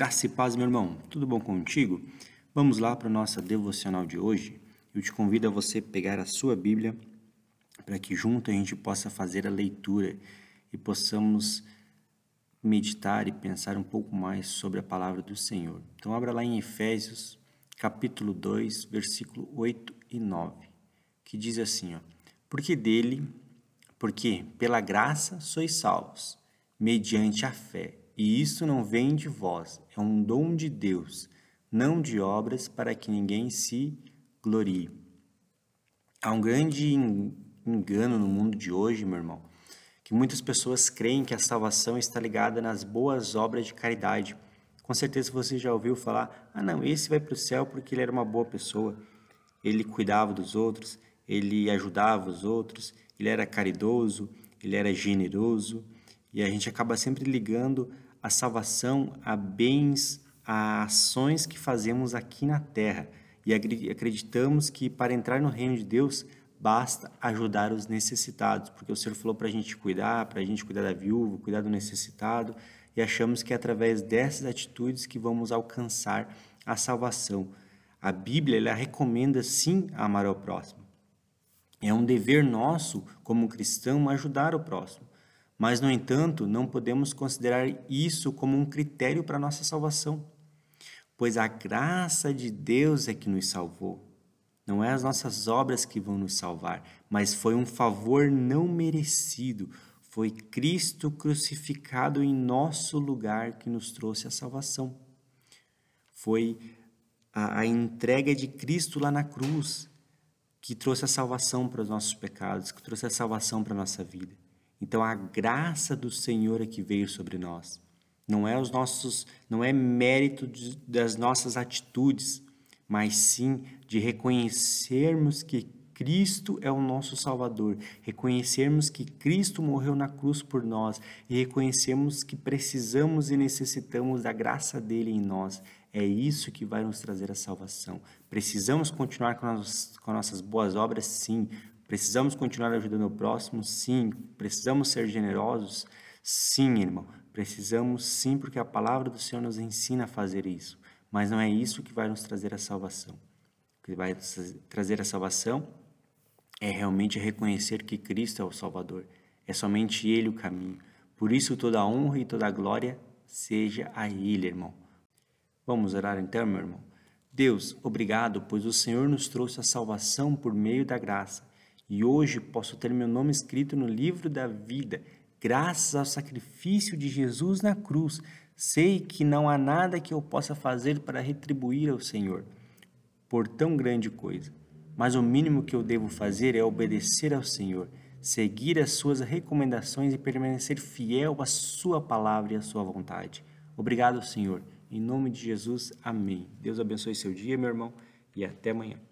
Graça e paz, meu irmão. Tudo bom contigo? Vamos lá para a nossa devocional de hoje. Eu te convido a você pegar a sua Bíblia para que junto a gente possa fazer a leitura e possamos meditar e pensar um pouco mais sobre a palavra do Senhor. Então abra lá em Efésios, capítulo 2, versículo 8 e 9, que diz assim, ó: Porque dele, porque pela graça sois salvos, mediante a fé e isso não vem de vós, é um dom de Deus, não de obras para que ninguém se glorie. Há um grande engano no mundo de hoje, meu irmão, que muitas pessoas creem que a salvação está ligada nas boas obras de caridade. Com certeza você já ouviu falar: ah, não, esse vai para o céu porque ele era uma boa pessoa, ele cuidava dos outros, ele ajudava os outros, ele era caridoso, ele era generoso, e a gente acaba sempre ligando a salvação a bens, a ações que fazemos aqui na terra. E acreditamos que para entrar no reino de Deus basta ajudar os necessitados, porque o Senhor falou para a gente cuidar, para a gente cuidar da viúva, cuidar do necessitado, e achamos que é através dessas atitudes que vamos alcançar a salvação. A Bíblia ela recomenda sim amar ao próximo. É um dever nosso, como cristão, ajudar o próximo. Mas, no entanto, não podemos considerar isso como um critério para nossa salvação, pois a graça de Deus é que nos salvou. Não é as nossas obras que vão nos salvar, mas foi um favor não merecido. Foi Cristo crucificado em nosso lugar que nos trouxe a salvação. Foi a, a entrega de Cristo lá na cruz que trouxe a salvação para os nossos pecados, que trouxe a salvação para a nossa vida. Então a graça do Senhor é que veio sobre nós. Não é os nossos, não é mérito de, das nossas atitudes, mas sim de reconhecermos que Cristo é o nosso Salvador, reconhecermos que Cristo morreu na cruz por nós e reconhecermos que precisamos e necessitamos da graça dele em nós. É isso que vai nos trazer a salvação. Precisamos continuar com, as, com nossas boas obras, sim, Precisamos continuar ajudando o próximo? Sim. Precisamos ser generosos? Sim, irmão. Precisamos sim, porque a palavra do Senhor nos ensina a fazer isso. Mas não é isso que vai nos trazer a salvação. O que vai trazer a salvação é realmente reconhecer que Cristo é o Salvador. É somente Ele o caminho. Por isso, toda a honra e toda a glória seja a Ele, irmão. Vamos orar então, meu irmão? Deus, obrigado, pois o Senhor nos trouxe a salvação por meio da graça e hoje posso ter meu nome escrito no livro da vida, graças ao sacrifício de Jesus na cruz. Sei que não há nada que eu possa fazer para retribuir ao Senhor por tão grande coisa, mas o mínimo que eu devo fazer é obedecer ao Senhor, seguir as suas recomendações e permanecer fiel à sua palavra e à sua vontade. Obrigado, Senhor. Em nome de Jesus, amém. Deus abençoe seu dia, meu irmão, e até amanhã.